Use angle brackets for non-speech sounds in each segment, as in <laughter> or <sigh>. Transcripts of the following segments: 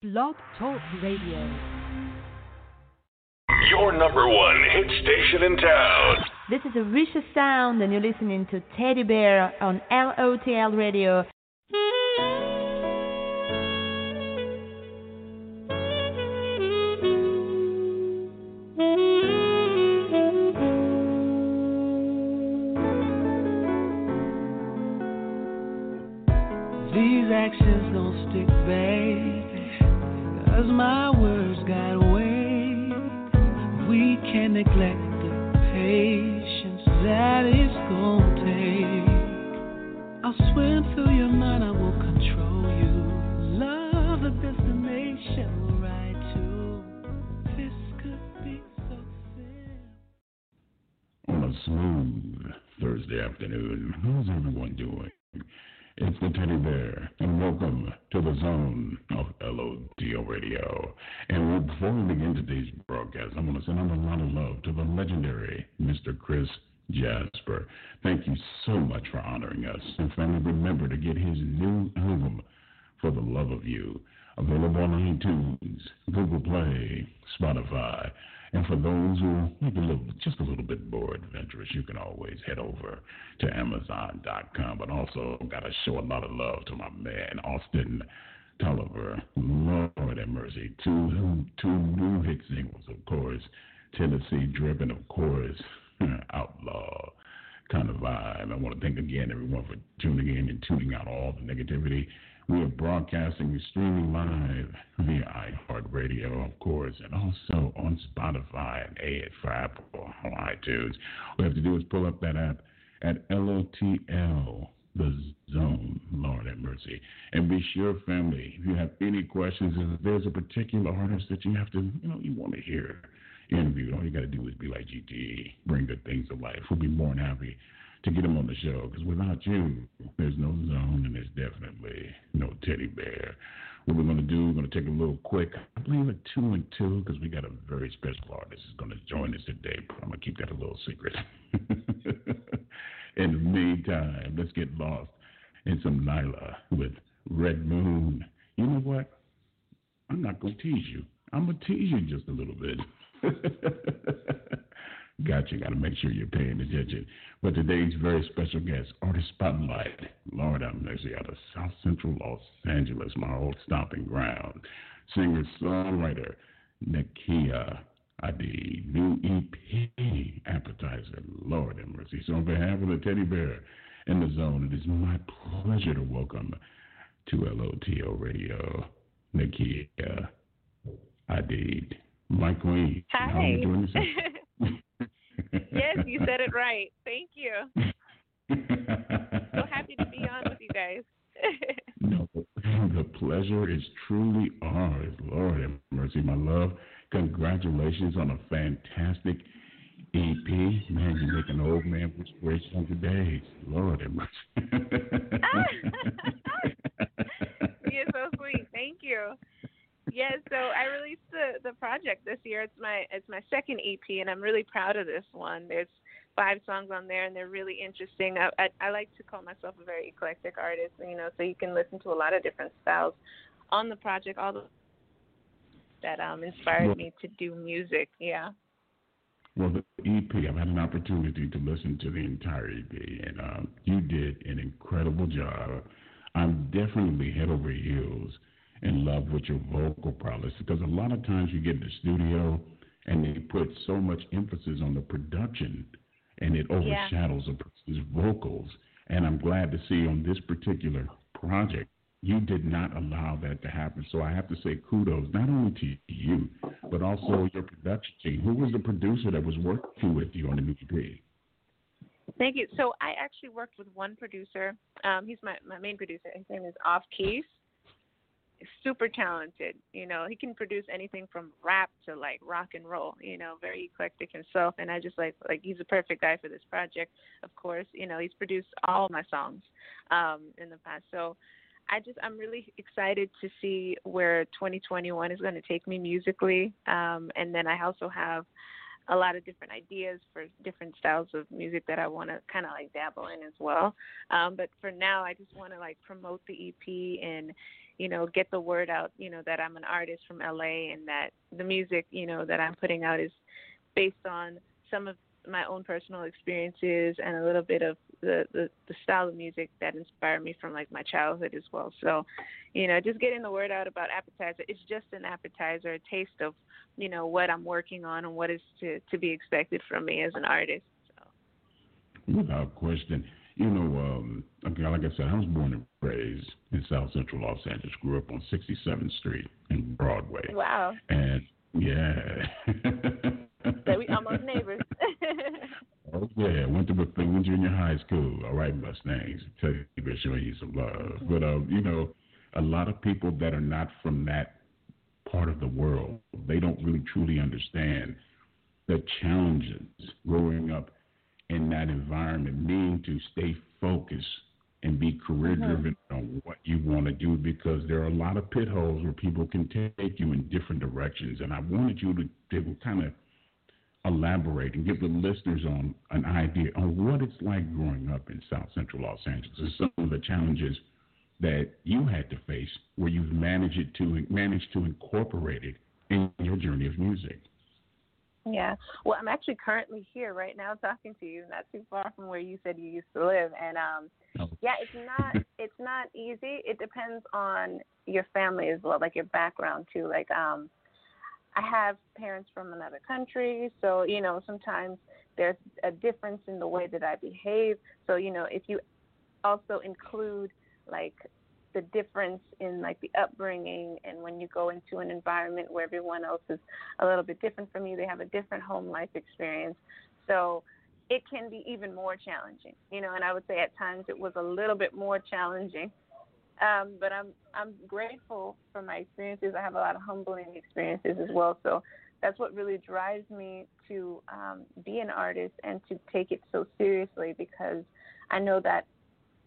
Blog Talk Radio. Your number one hit station in town. This is Risha Sound, and you're listening to Teddy Bear on LOTL Radio. Two new hit singles, of course. Tennessee Driven, of course. <laughs> Outlaw kind of vibe. I want to thank again everyone for tuning in and tuning out all the negativity. We are broadcasting and streaming live via iHeartRadio, of course, and also on Spotify and A for Apple on iTunes. All you have to do is pull up that app at LOTL, the zone, Lord have mercy. And be sure, family, if you have any questions, if there's a particular artist that you have to, you know, you want to hear interviewed, all you got to do is be like GTE, bring good things to life. We'll be more than happy to get him on the show because without you, there's no zone and there's definitely no teddy bear. What we're going to do, we're going to take a little quick, I believe a two and two because we got a very special artist who's going to join us today. I'm going to keep that a little secret. <laughs> In the meantime, let's get lost in some Nyla with Red Moon. You know what? I'm not going to tease you. I'm going to tease you just a little bit. <laughs> Got you. Got to make sure you're paying attention. But today's very special guest, artist spotlight, Lord I'm actually out of South Central Los Angeles, my old stomping ground. Singer songwriter Nekiya Ade, new EP appetizer. Lord have mercy. So on behalf of the teddy bear in the zone, it is my pleasure to welcome to LOTL Radio, Nekiya Adid. My queen. How are Hi. <laughs> you doing this yes, you said it <laughs> right. Thank you. So happy to be on with you guys. <laughs> no, the pleasure is truly ours. Lord have mercy, my love. Congratulations on a fantastic EP. Man, you make an old man wish for younger days. Lord have mercy. <laughs> You're so sweet. Thank you. Yes, so I released the the project this year. It's my it's my second EP, and I'm really proud of this one. There's five songs on there, and they're really interesting. I, I I like to call myself a very eclectic artist, you know, so you can listen to a lot of different styles on the project. All the that um inspired me to do music. Yeah. Well, the EP, I've had an opportunity to listen to the entire EP, and um, you did an incredible job. I'm definitely head over heels in love with your vocal prowess because a lot of times you get in the studio and they put so much emphasis on the production and it Yeah. overshadows a person's vocals. And I'm glad to see on this particular project, you did not allow that to happen. So I have to say kudos not only to you, but also your production team. Who was the producer that was working with you on the EP? Thank you. So I actually worked with one producer. Um, he's my, my main producer. His name is Off Keys. Super talented. You know, he can produce anything from rap to like rock and roll. You know, very eclectic himself. And I just like like he's a perfect guy for this project. Of course, you know he's produced all my songs um, in the past. So I just I'm really excited to see where 2021 is going to take me musically. Um, and then I also have a lot of different ideas for different styles of music that I want to kind of like dabble in as well. Um, but for now, I just want to like promote the EP and you know, get the word out, you know, that I'm an artist from LA and that the music, you know, that I'm putting out is based on some of my own personal experiences and a little bit of the, the the style of music that inspired me from like my childhood as well. So, you know, just getting the word out about appetizer. It's just an appetizer, a taste of, you know, what I'm working on and what is to to be expected from me as an artist. So. Without question. You know, um, like I said, I was born and raised in South Central Los Angeles. Grew up on 67th Street in Broadway. Wow. And yeah. so we almost neighbors. <laughs> oh yeah, went to Bethune Junior High School. All right, Mustangs. Tell you, be showing you some love. But um, you know, a lot of people that are not from that part of the world, they don't really truly understand the challenges growing up in that environment, meaning to stay focused and be career driven mm-hmm. on what you want to do because there are a lot of pit holes where people can take you in different directions. And I wanted you to, to kind of elaborate and give the listeners on an idea on what it's like growing up in South Central Los Angeles and some of the challenges that you had to face where you've managed it to managed to incorporate it in your journey of music. Yeah. Well, I'm actually currently here right now talking to you, not too far from where you said you used to live. And um oh. yeah, it's not <laughs> it's not easy. It depends on your family as well, like your background too. Like um I have parents from another country, so you know, sometimes there's a difference in the way that I behave. So, you know, if you also include like the difference in like the upbringing and when you go into an environment where everyone else is a little bit different from you they have a different home life experience. So it can be even more challenging you know and i would say at times it was a little bit more challenging. Um, but i'm i'm grateful for my experiences. I have a lot of humbling experiences as well. So that's what really drives me to um, be an artist and to take it so seriously because i know that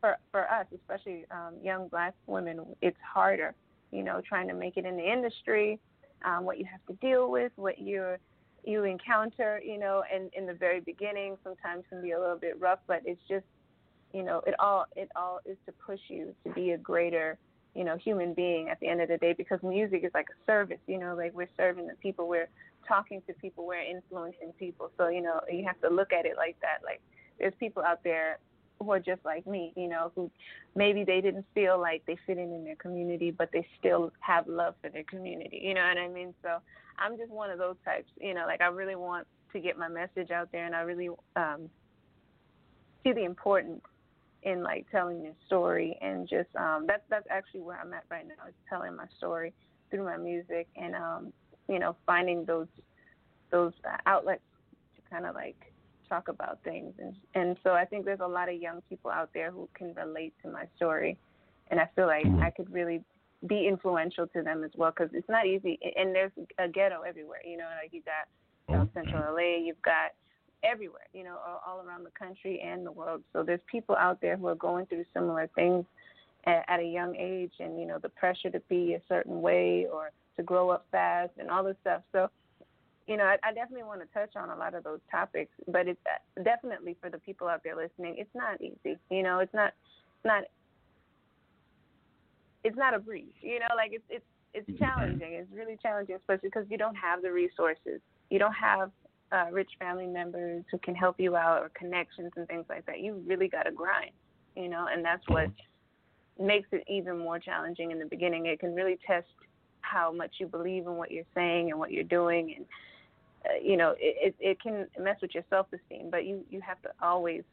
for for us, especially um, young black women, it's harder. You know, trying to make it in the industry, um, what you have to deal with, what you you encounter. You know, and in the very beginning, sometimes can be a little bit rough, but it's just, you know, it all it all is to push you to be a greater you know human being at the end of the day because music is like a service you know like we're serving the people we're talking to people we're influencing people so you know you have to look at it like that like there's people out there who are just like me, you know, who maybe they didn't feel like they fit in in their community, but they still have love for their community. You know what I mean? So I'm just one of those types. You know, like I really want to get my message out there, and I really um, see the importance in like telling your story, and just um, that's that's actually where I'm at right now is telling my story through my music, and um, you know, finding those those uh, outlets to kind of like talk about things. And, and so I think there's a lot of young people out there who can relate to my story. And I feel like mm-hmm. I could really be influential to them as well because it's not easy. And there's a ghetto everywhere. You know, like you got South Central LA, you've got everywhere, you know, all, all around the country and the world. So there's people out there who are going through similar things at, at a young age and, you know, the pressure to be a certain way or to grow up fast and all this stuff. So you know, I, I definitely want to touch on a lot of those topics, but it's uh, definitely for the people out there listening. It's not easy. You know, it's not, it's not, it's not a breeze. You know, like it's it's it's challenging. It's really challenging, especially because you don't have the resources. You don't have uh, rich family members who can help you out or connections and things like that. You really got to grind. You know, and that's what makes it even more challenging in the beginning. It can really test how much you believe in what you're saying and what you're doing and uh, you know, it, it, it can mess with your self esteem, but you, you have to always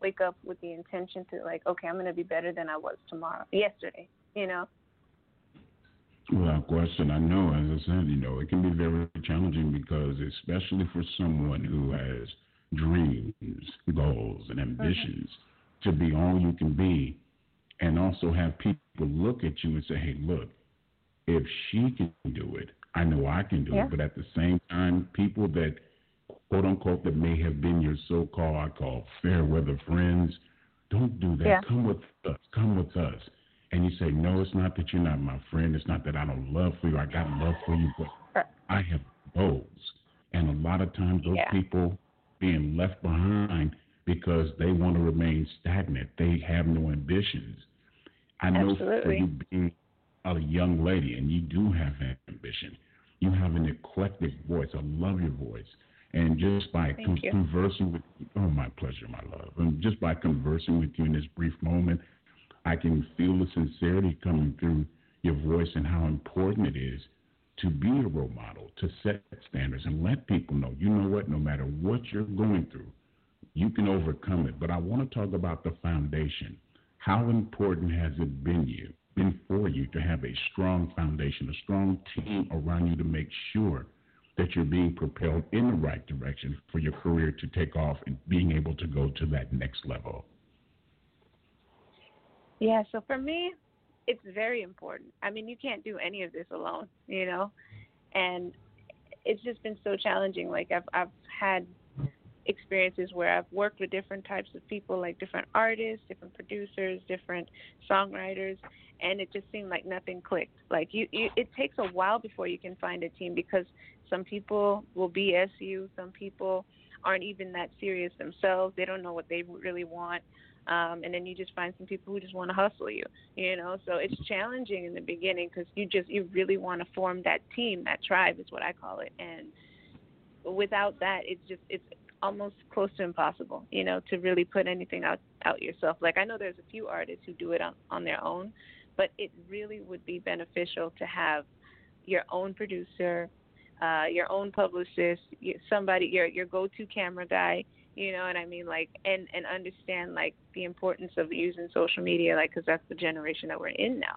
wake up with the intention to like, okay, I'm going to be better than I was tomorrow, yesterday, you know? Without question, I know, as I said, you know, it can be very challenging because, especially for someone who has dreams, goals, and ambitions mm-hmm. to be all you can be, and also have people look at you and say, hey, look, if she can do it, I know I can do yeah. it, but at the same time, people that quote unquote that may have been your so called I call fair weather friends, don't do that. Yeah. Come with us. Come with us. And you say, No, it's not that you're not my friend, it's not that I don't love for you. I got love for you, but uh, I have goals. And a lot of times those yeah. people being left behind because they want to remain stagnant. They have no ambitions. I know Absolutely. for you being a young lady and you do have ambition. You have an eclectic voice. I love your voice. And just by con- conversing with you, oh, my pleasure, my love. And just by conversing with you in this brief moment, I can feel the sincerity coming through your voice and how important it is to be a role model, to set standards and let people know, you know what, no matter what you're going through, you can overcome it. But I want to talk about the foundation. How important has it been you, been for you to have a strong foundation, a strong team around you to make sure that you're being propelled in the right direction for your career to take off and being able to go to that next level? Yeah, so for me, it's very important. I mean, you can't do any of this alone, you know, and it's just been so challenging. Like I've I've had experiences where I've worked with different types of people, like different artists, different producers, different songwriters, and it just seemed like nothing clicked. Like you, you it takes a while before you can find a team because some people will BS you, some people aren't even that serious themselves. They don't know what they really want um, and then you just find some people who just want to hustle you, you know. So it's challenging in the beginning because you just you really want to form that team, that tribe is what I call it, and without that, it's just it's almost close to impossible, you know, to really put anything out out yourself. Like I know there's a few artists who do it on on their own, but it really would be beneficial to have your own producer, uh, your own publicist, somebody, your your go-to camera guy, you know what I mean? Like, and and understand like the importance of using social media, like, because that's the generation that we're in now,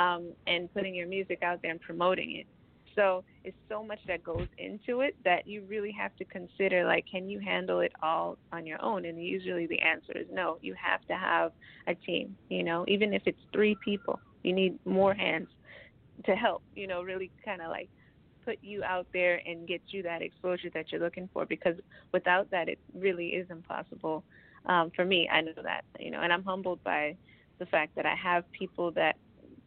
um, and putting your music out there and promoting it. So it's so much that goes into it that you really have to consider, like, can you handle it all on your own? And usually the answer is no. You have to have a team. You know, even if it's three people, you need more hands to help. You know, really kind of like put you out there and get you that exposure that you're looking for because without that it really is impossible um, for me i know that you know and i'm humbled by the fact that i have people that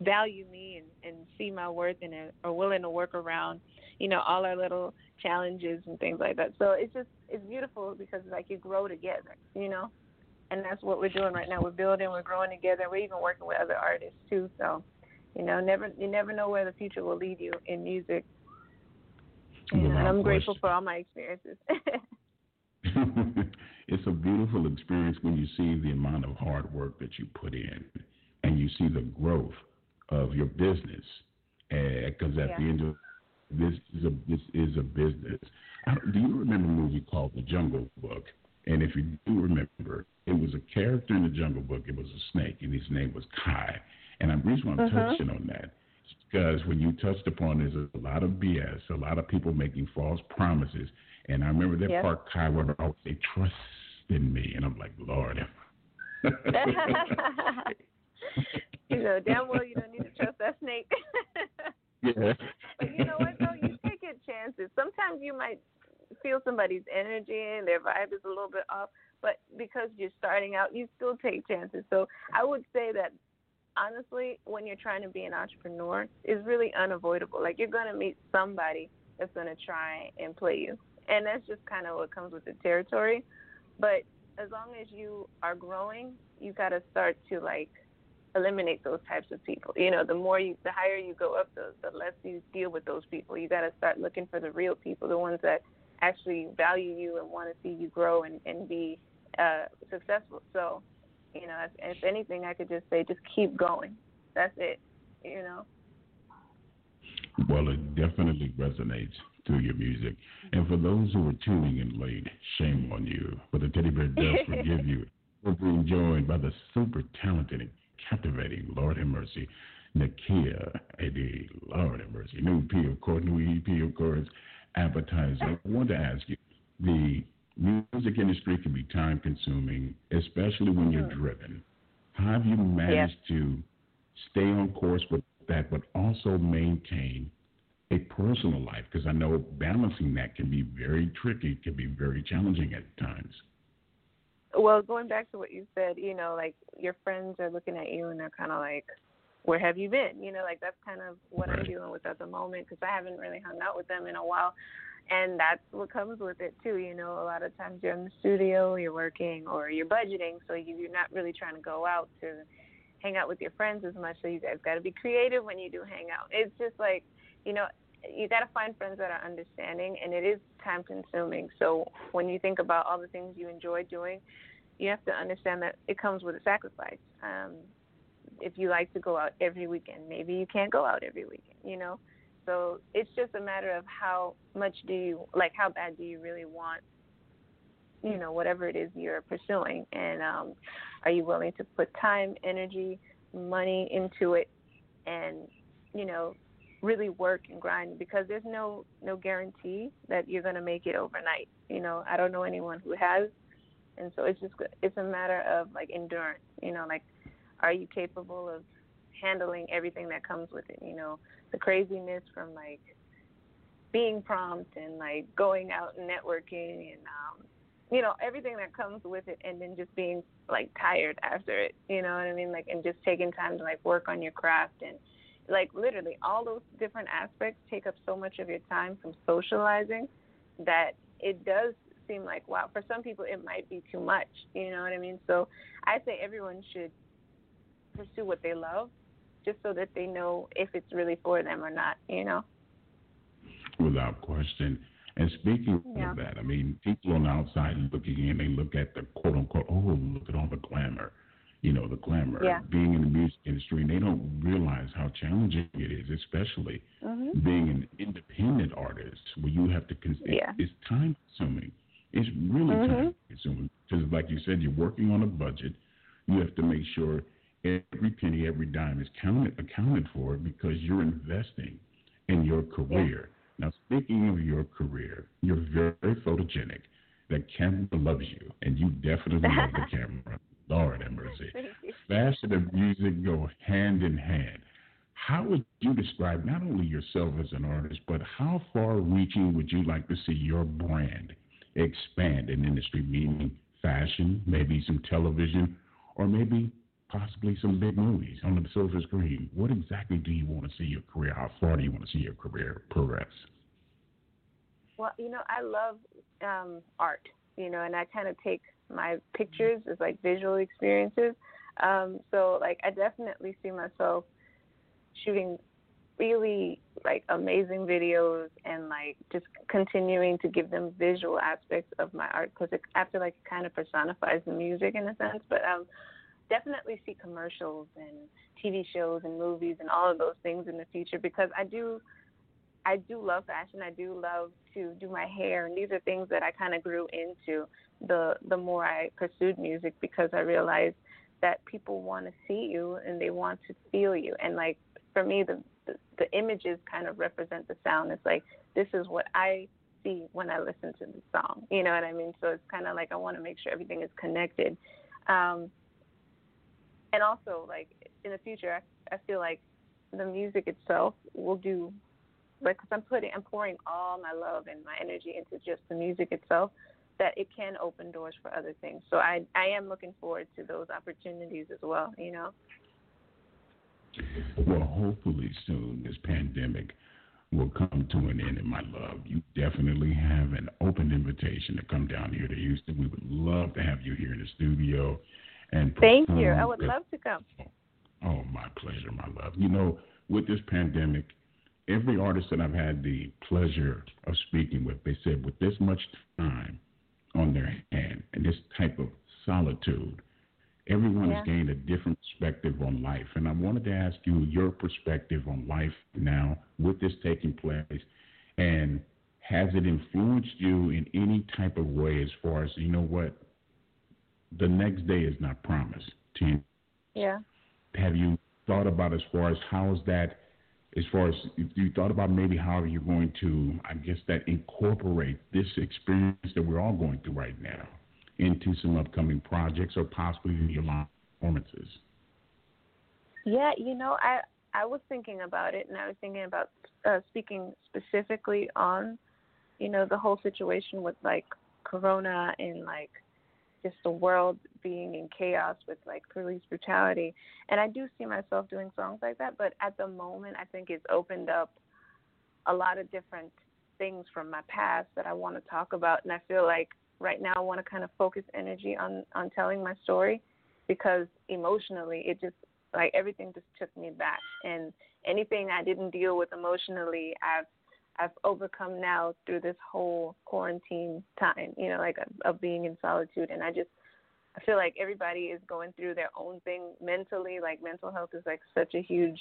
value me and, and see my worth and are willing to work around you know all our little challenges and things like that. So it's just it's beautiful because like you grow together you know? And that's what we're doing right now. We're building we're growing together. We're even working with other artists too. So you know never you never know where the future will lead you in music. And I'm grateful for all my experiences. <laughs> <laughs> it's a beautiful experience when you see the amount of hard work that you put in and you see the growth of your business. Because at yeah. the end of this is a this is a business. Do you remember a movie called The Jungle Book? And if you do remember, it was a character in the Jungle Book. It was a snake, and his name was Kai. And I'm reason I'm mm-hmm. touching on that because when you touched upon there's a lot of BS, a lot of people making false promises. And I remember that yep. part Kai would always say, trust in me. And I'm like, Lord. <laughs> <laughs> <laughs> you know, damn well you don't need to trust that snake. <laughs> yeah. But you know what, though? You take your chances. Sometimes you might feel somebody's energy and their vibe is a little bit off, but because you're starting out, you still take chances. So I would say that honestly, when you're trying to be an entrepreneur, is really unavoidable. Like you're going to meet somebody that's going to try and play you, and that's just kind of what comes with the territory. But as long as you are growing, you got to start to like eliminate those types of people. You know, the more you, the higher you go up, the, the less you deal with those people. You got to start looking for the real people, the ones that actually value you and want to see you grow and, and be uh, successful. So you know, if, if anything, I could just say, just keep going. That's it. You know. Well, it definitely resonates through your music. And for those who are tuning in late, shame on you. But the teddy bear does forgive <laughs> you. We're being joined by the super talented and captivating, Lord have mercy, Nekiya Ade Lord have mercy. New EP, of course, new EP, of course, appetizer. I want to ask you, the music industry can be time consuming, especially when you're mm-hmm. driven. How have you managed yeah. to stay on course with that, but also maintain a personal life? Because I know balancing that can be very tricky, can be very challenging at times. Well, going back to what you said, you know, like your friends are looking at you and they're kind of like, where have you been? You know, like that's kind of what right. I'm dealing with at the moment because I haven't really hung out with them in a while and that's what comes with it too you know a lot of times you're in the studio you're working or you're budgeting so you, you're not really trying to go out to hang out with your friends as much. So you guys got to be creative when you do hang out. It's just like, you know, you got to find friends that are understanding, and it is time consuming. So when you think about all the things you enjoy doing, you have to understand that it comes with a sacrifice. Um, if you like to go out every weekend, maybe you can't go out every weekend, you know. So it's just a matter of how much do you like, how bad do you really want, you know, whatever it is you're pursuing, and um, are you willing to put time, energy, money into it, and you know, really work and grind because there's no no guarantee that you're going to make it overnight. You know, I don't know anyone who has, and so it's just it's a matter of like endurance. You know, like are you capable of handling everything that comes with it? You know, the craziness from like being prompt and like going out and networking and um you know everything that comes with it and then just being like tired after it you know what i mean like and just taking time to like work on your craft and like literally all those different aspects take up so much of your time from socializing that it does seem like wow for some people it might be too much you know what i mean? So i say everyone should pursue what they love just so that they know if it's really for them or not you know? Without question. And speaking yeah. of that i mean people on the outside looking in they look at the quote unquote oh look at all the glamour you know, the glamour, yeah. being in the music industry, and they don't realize how challenging it is, especially mm-hmm. being an independent artist where you have to, con- yeah. it's time consuming. It's really mm-hmm. time consuming because, like you said, you're working on a budget. You have to make sure every penny, every dime is counted, accounted for because you're investing in your career. Yeah. Now, speaking of your career, you're very photogenic. The camera loves you, and you definitely love the <laughs> camera. Lord have mercy. <laughs> Fashion and music go hand in hand. How would you describe not only yourself as an artist, but how far reaching would you like to see your brand expand in industry, meaning fashion, maybe some television, or maybe possibly some big movies on the silver screen? What exactly do you want to see your career? How far do you want to see your career progress? Well, you know, I love um, art, you know, and I kind of take my pictures as like visual experiences. Um, so like I definitely see myself shooting really like amazing videos and like just continuing to give them visual aspects of my art because I feel like it kind of personifies the music in a sense. But um, definitely see commercials and TV shows and movies and all of those things in the future because I do I do love fashion. I do love to do my hair, and these are things that I kind of grew into the the more I pursued music because I realized that people want to see you and they want to feel you. And like for me, the, the the images kind of represent the sound. It's like this is what I see when I listen to the song. You know what I mean? So it's kind of like I want to make sure everything is connected. Um, and also, like in the future, I, I feel like the music itself will do because I'm putting, I'm pouring all my love and my energy into just the music itself, that it can open doors for other things. So I, I am looking forward to those opportunities as well. You know. Well, hopefully soon this pandemic will come to an end. And my love, you definitely have an open invitation to come down here to Houston. We would love to have you here in the studio. And thank you. I would love to come. Oh, my pleasure, my love. You know, with this pandemic every artist that I've had the pleasure of speaking with, they said with this much time on their hand and this type of solitude, everyone yeah. has gained a different perspective on life. And I wanted to ask you your perspective on life now with this taking place. And has it influenced you in any type of way as far as, you know what, the next day is not promised to you? Yeah. Have you thought about as far as how is that as far as if you thought about maybe how you're going to, I guess, that incorporate this experience that we're all going through right now into some upcoming projects or possibly in your live performances? Yeah, you know, I I was thinking about it, and I was thinking about uh, speaking specifically on, you know, the whole situation with like Corona and like just the world being in chaos with like police brutality. And I do see myself doing songs like that, but at the moment, I think it's opened up a lot of different things from my past that I want to talk about. And I feel like right now I want to kind of focus energy on on telling my story because emotionally it just like everything just took me back, and anything I didn't deal with emotionally, I've I've overcome now through this whole quarantine time. You know, like of, being in solitude, and I just I feel like everybody is going through their own thing mentally. Like mental health is like such a huge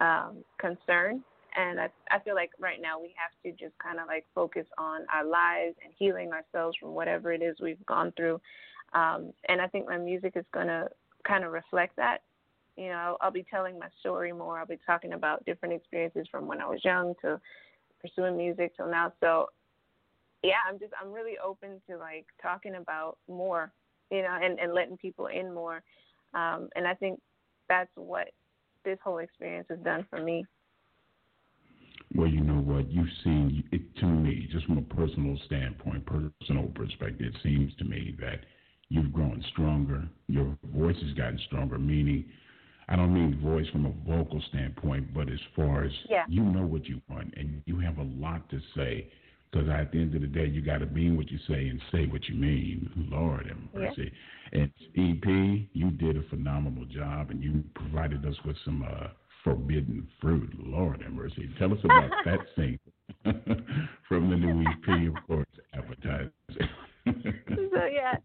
um, concern, and I I feel like right now we have to just kind of like focus on our lives and healing ourselves from whatever it is we've gone through. Um, and I think my music is gonna kind of reflect that. You know, I'll, I'll be telling my story more. I'll be talking about different experiences from when I was young to pursuing music till now. So yeah, I'm just I'm really open to like talking about more, you know, and and letting people in more. Um, and I think that's what this whole experience has done for me. Well, you know what? You've seen it to me, just from a personal standpoint, personal perspective, it seems to me that you've grown stronger. Your voice has gotten stronger, meaning, I don't mean voice from a vocal standpoint, but as far as yeah. you know what you want and you have a lot to say. Because at the end of the day, you got to mean what you say and say what you mean. Lord have mercy. Yeah. And EP, you did a phenomenal job, and you provided us with some uh, forbidden fruit. Lord have mercy. Tell us about <laughs> that thing <laughs> from the new EP, of course, Appetizer. so yeah,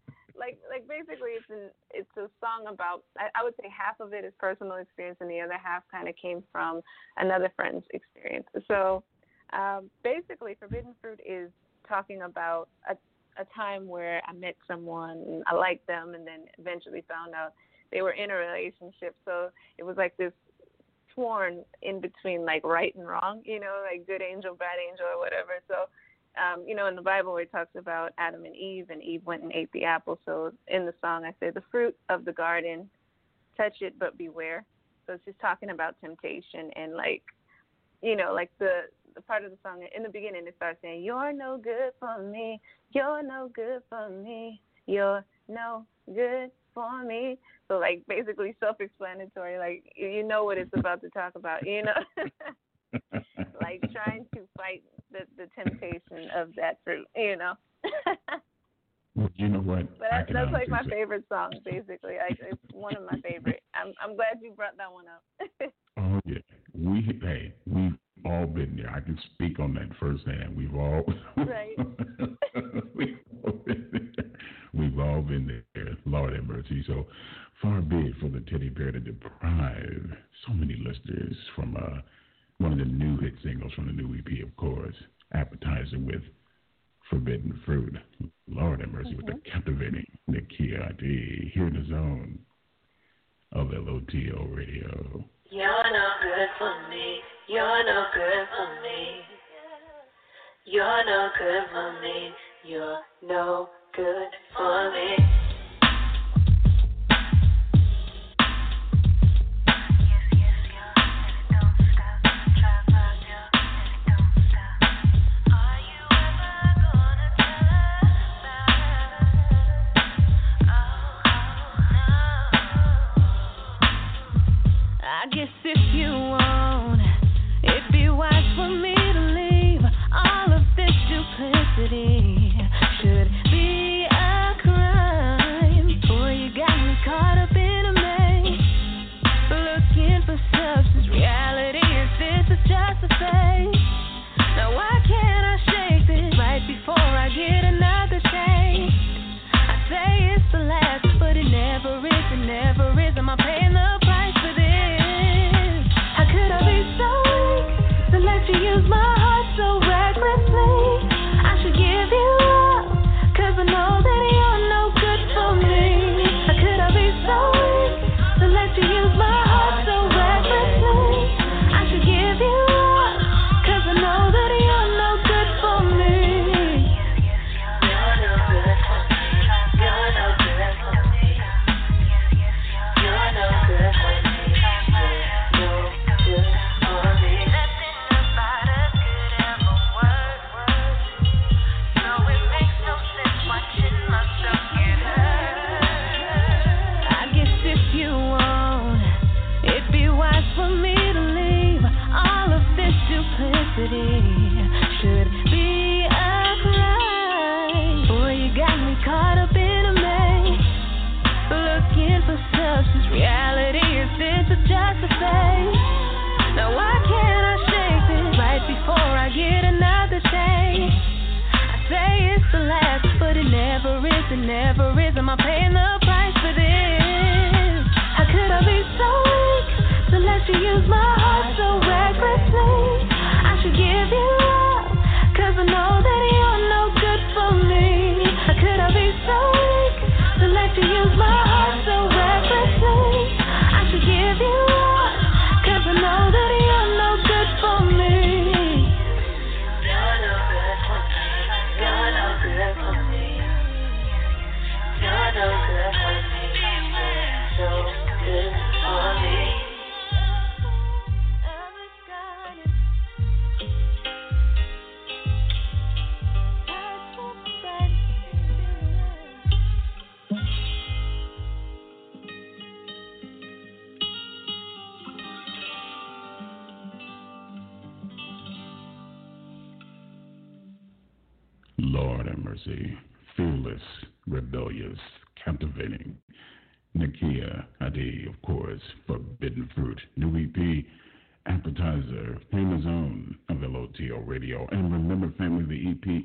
like like basically it's an it's a song about I, I would say half of it is personal experience and the other half kind of came from another friend's experience. So um, basically, forbidden fruit is talking about a a time where I met someone and I liked them and then eventually found out they were in a relationship. So it was like this torn in between like right and wrong, you know, like good angel, bad angel, or whatever. So, um, you know, in the Bible it talks about Adam and Eve, and Eve went and ate the apple. So in the song I say, the fruit of the garden, touch it but beware. So it's just talking about temptation and like, you know, like the the part of the song in the beginning it starts saying, "You're no good for me. You're no good for me. You're no good for me. So like basically self-explanatory. Like you know what it's about to talk about. You know, <laughs> like trying to fight the the temptation of that fruit. You know. <laughs> well, you know what? But that, that's like my favorite song. Basically, like it's one of my favorite. I'm I'm glad you brought that one up. <laughs> oh yeah, we hey we've all been there. I can speak on that firsthand. We've all <laughs> right. we've all been there. We've all been there. Lord have mercy. So far be it for the teddy bear to deprive so many listeners from uh, one of the new hit singles from the new EP, of course, Appetizer with Forbidden Fruit. Lord have mercy mm-hmm. with the mm-hmm. captivating Nekiya D here in the zone of LOTL Radio. You're no good for me. You're no good for me. You're no good for me. You're no good for me.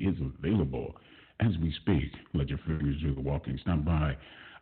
Is available as we speak. Let your fingers do the walking. Stop by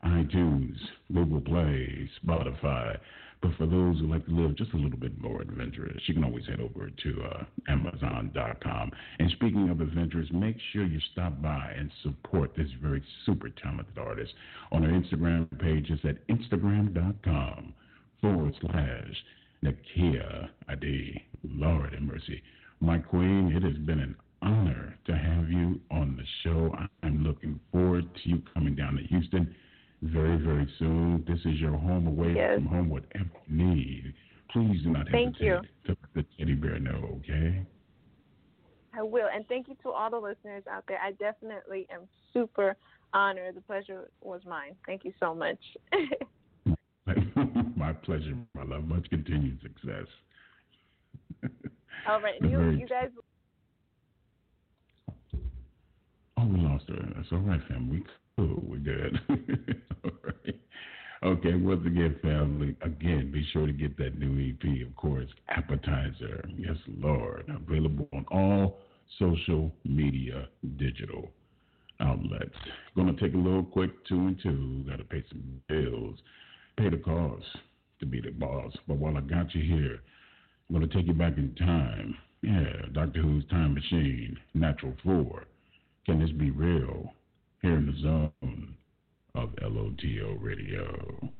iTunes, Google Play, Spotify. But for those who like to live just a little bit more adventurous, you can always head over to uh, Amazon.com. And speaking of adventurous, make sure you stop by and support this very super talented artist on her Instagram page. It's at Instagram.com forward slash Nekiya Ade. Lord have mercy. My queen, it has been an honor to have you on the show. I'm looking forward to you coming down to Houston very, very soon. This is your home away Yes. from home, whatever you need. Please do not Thank hesitate you. to let the teddy bear know, okay? I will. And thank you to all the listeners out there. I definitely am super honored. The pleasure was mine. Thank you so much. <laughs> <laughs> my pleasure, my love. Much continued success. all right. <laughs> You, you guys, Oh, we That's all right, fam. We cool. We're good. <laughs> all right. Okay, once again, family, again, be sure to get that new EP, of course, Appetizer. Yes, Lord. Available on all social media digital outlets. Gonna take a little quick two and two. Gotta pay some bills. Pay the cost to be the boss. But while I got you here, I'm gonna take you back in time. Yeah, Doctor Who's Time Machine, Natural Four. Can this be real? Here in the zone of LOTL Radio.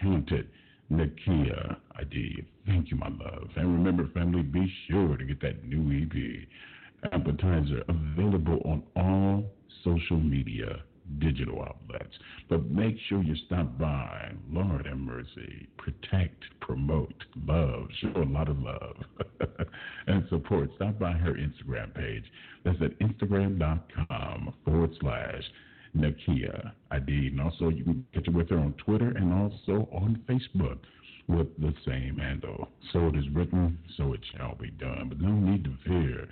talented Nekiya Ade. Thank you, my love. And remember, family, be sure to get that new EP appetizer available on all social media digital outlets. But make sure you stop by. Lord have mercy. Protect, promote, love, show a lot of love <laughs> and support. Stop by her Instagram page. That's at instagram.com forward slash Nekiya Adib. And also, you can catch up with her on Twitter and also on Facebook with the same handle. So it is written, so it shall be done. But no need to fear.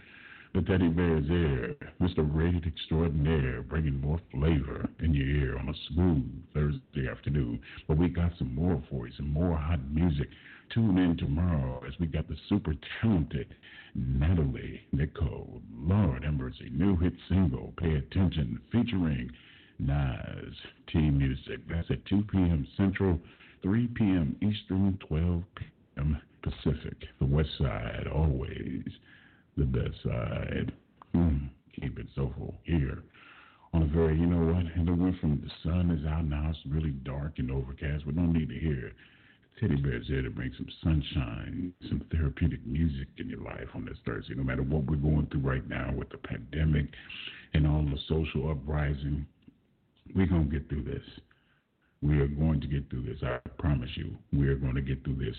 The teddy bear is here, Mr. Red Extraordinaire, bringing more flavor in your ear on a smooth Thursday afternoon. But we got some more for you, some more hot music. Tune in tomorrow as we got the super talented Natalie Nicole, Lord have mercy, new hit single, Pay Attention, featuring Nas T Music. That's at 2 p.m. Central, 3 p.m. Eastern, 12 p.m. Pacific. The West Side, always the best side. Mm, keep it soulful here. On a very, you know what? And it went from the sun is out now, it's really dark and overcast. We don't need to hear Teddy Bear's here to bring some sunshine, some therapeutic music in your life on this Thursday. No matter what we're going through right now with the pandemic and all the social uprising, we're going to get through this. We are going to get through this. I promise you. We are going to get through this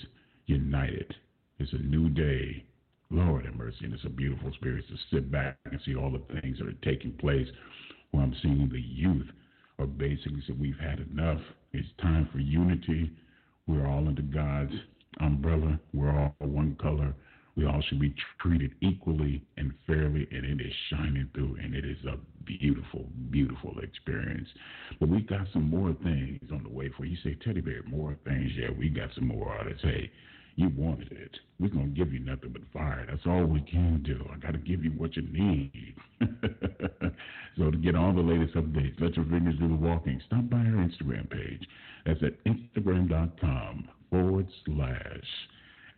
united. It's a new day. Lord have mercy. And it's a beautiful experience to sit back and see all the things that are taking place where I'm seeing the youth are basically said, We've had enough. It's time for unity. We're all under God's umbrella. We're all one color. We all should be treated equally and fairly, and it is shining through, and it is a beautiful, beautiful experience. But we got some more things on the way for you. Say, Teddy Bear, more things. Yeah, we got some more artists. Hey, you wanted it. We're going to give you nothing but fire. That's all we can do. I got to give you what you need. <laughs> so to get all the latest updates, let your fingers do the walking. Stop by our Instagram page. That's at instagram.com forward slash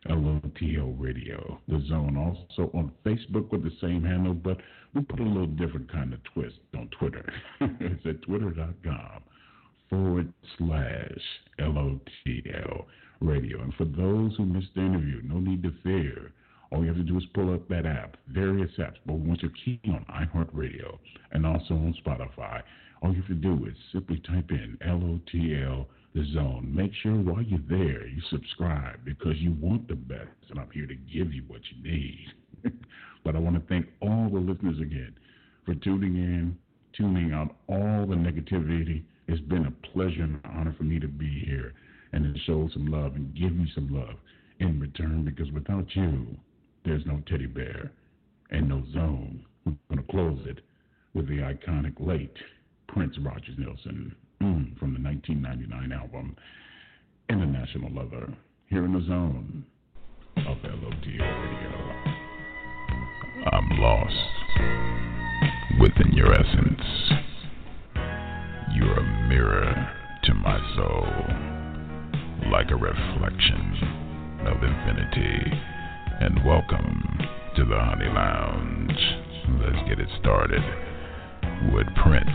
LOTL Radio. The Zone also on Facebook with the same handle, but we put a little different kind of twist on Twitter. <laughs> it's at twitter.com forward slash LOTL Radio. And for those who missed the interview, no need to fear. All you have to do is pull up that app, various apps, but once you're key on iHeartRadio and also on Spotify, all you have to do is simply type in LOTL the zone. Make sure while you're there you subscribe because you want the best, and I'm here to give you what you need. <laughs> but I want to thank all the listeners again for tuning in, tuning out all the negativity. It's been a pleasure and an honor for me to be here and to show some love and give you some love in return because without you, there's no teddy bear and no zone. We're going to close it with the iconic late Prince Rogers Nelson mm, from the 1999 album International Lover here in the zone of LOTL Radio. I'm lost within your essence. You're a mirror to my soul, like a reflection of infinity. And welcome to the Honey Lounge. Let's get it started with Prince,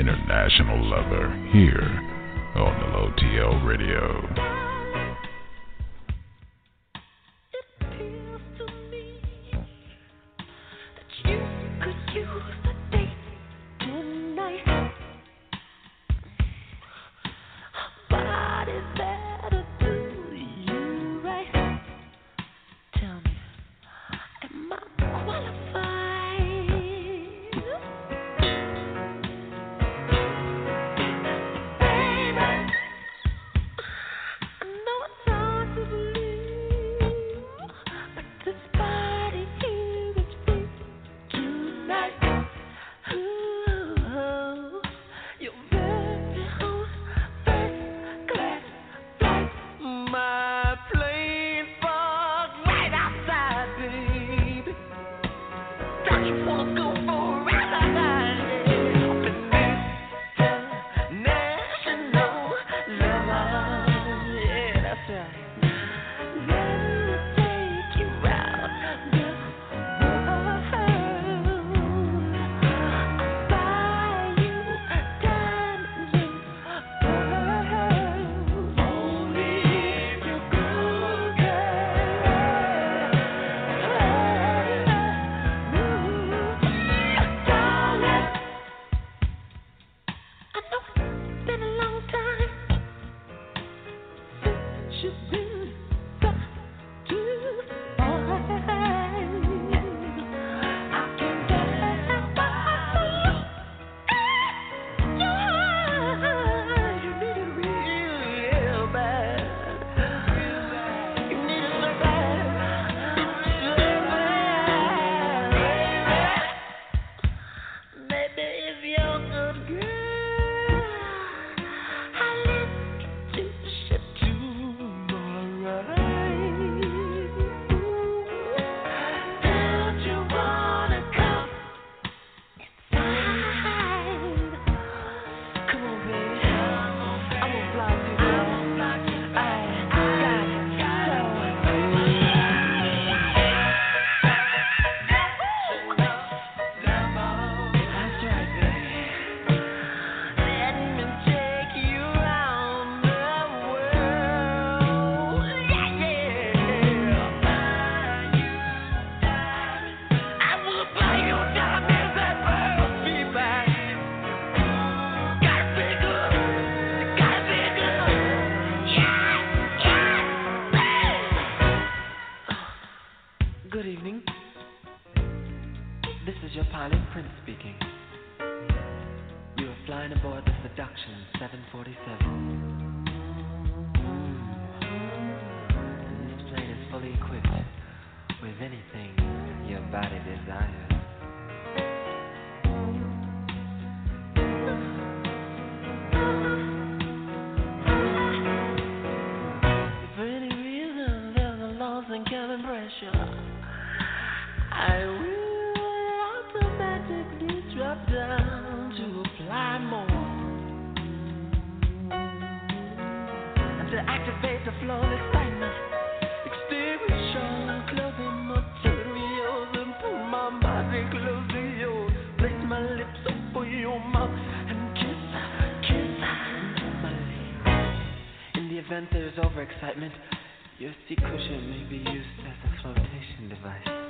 International Lover, here on the LOTL Radio. There's overexcitement, your seat cushion may be used as a flotation device.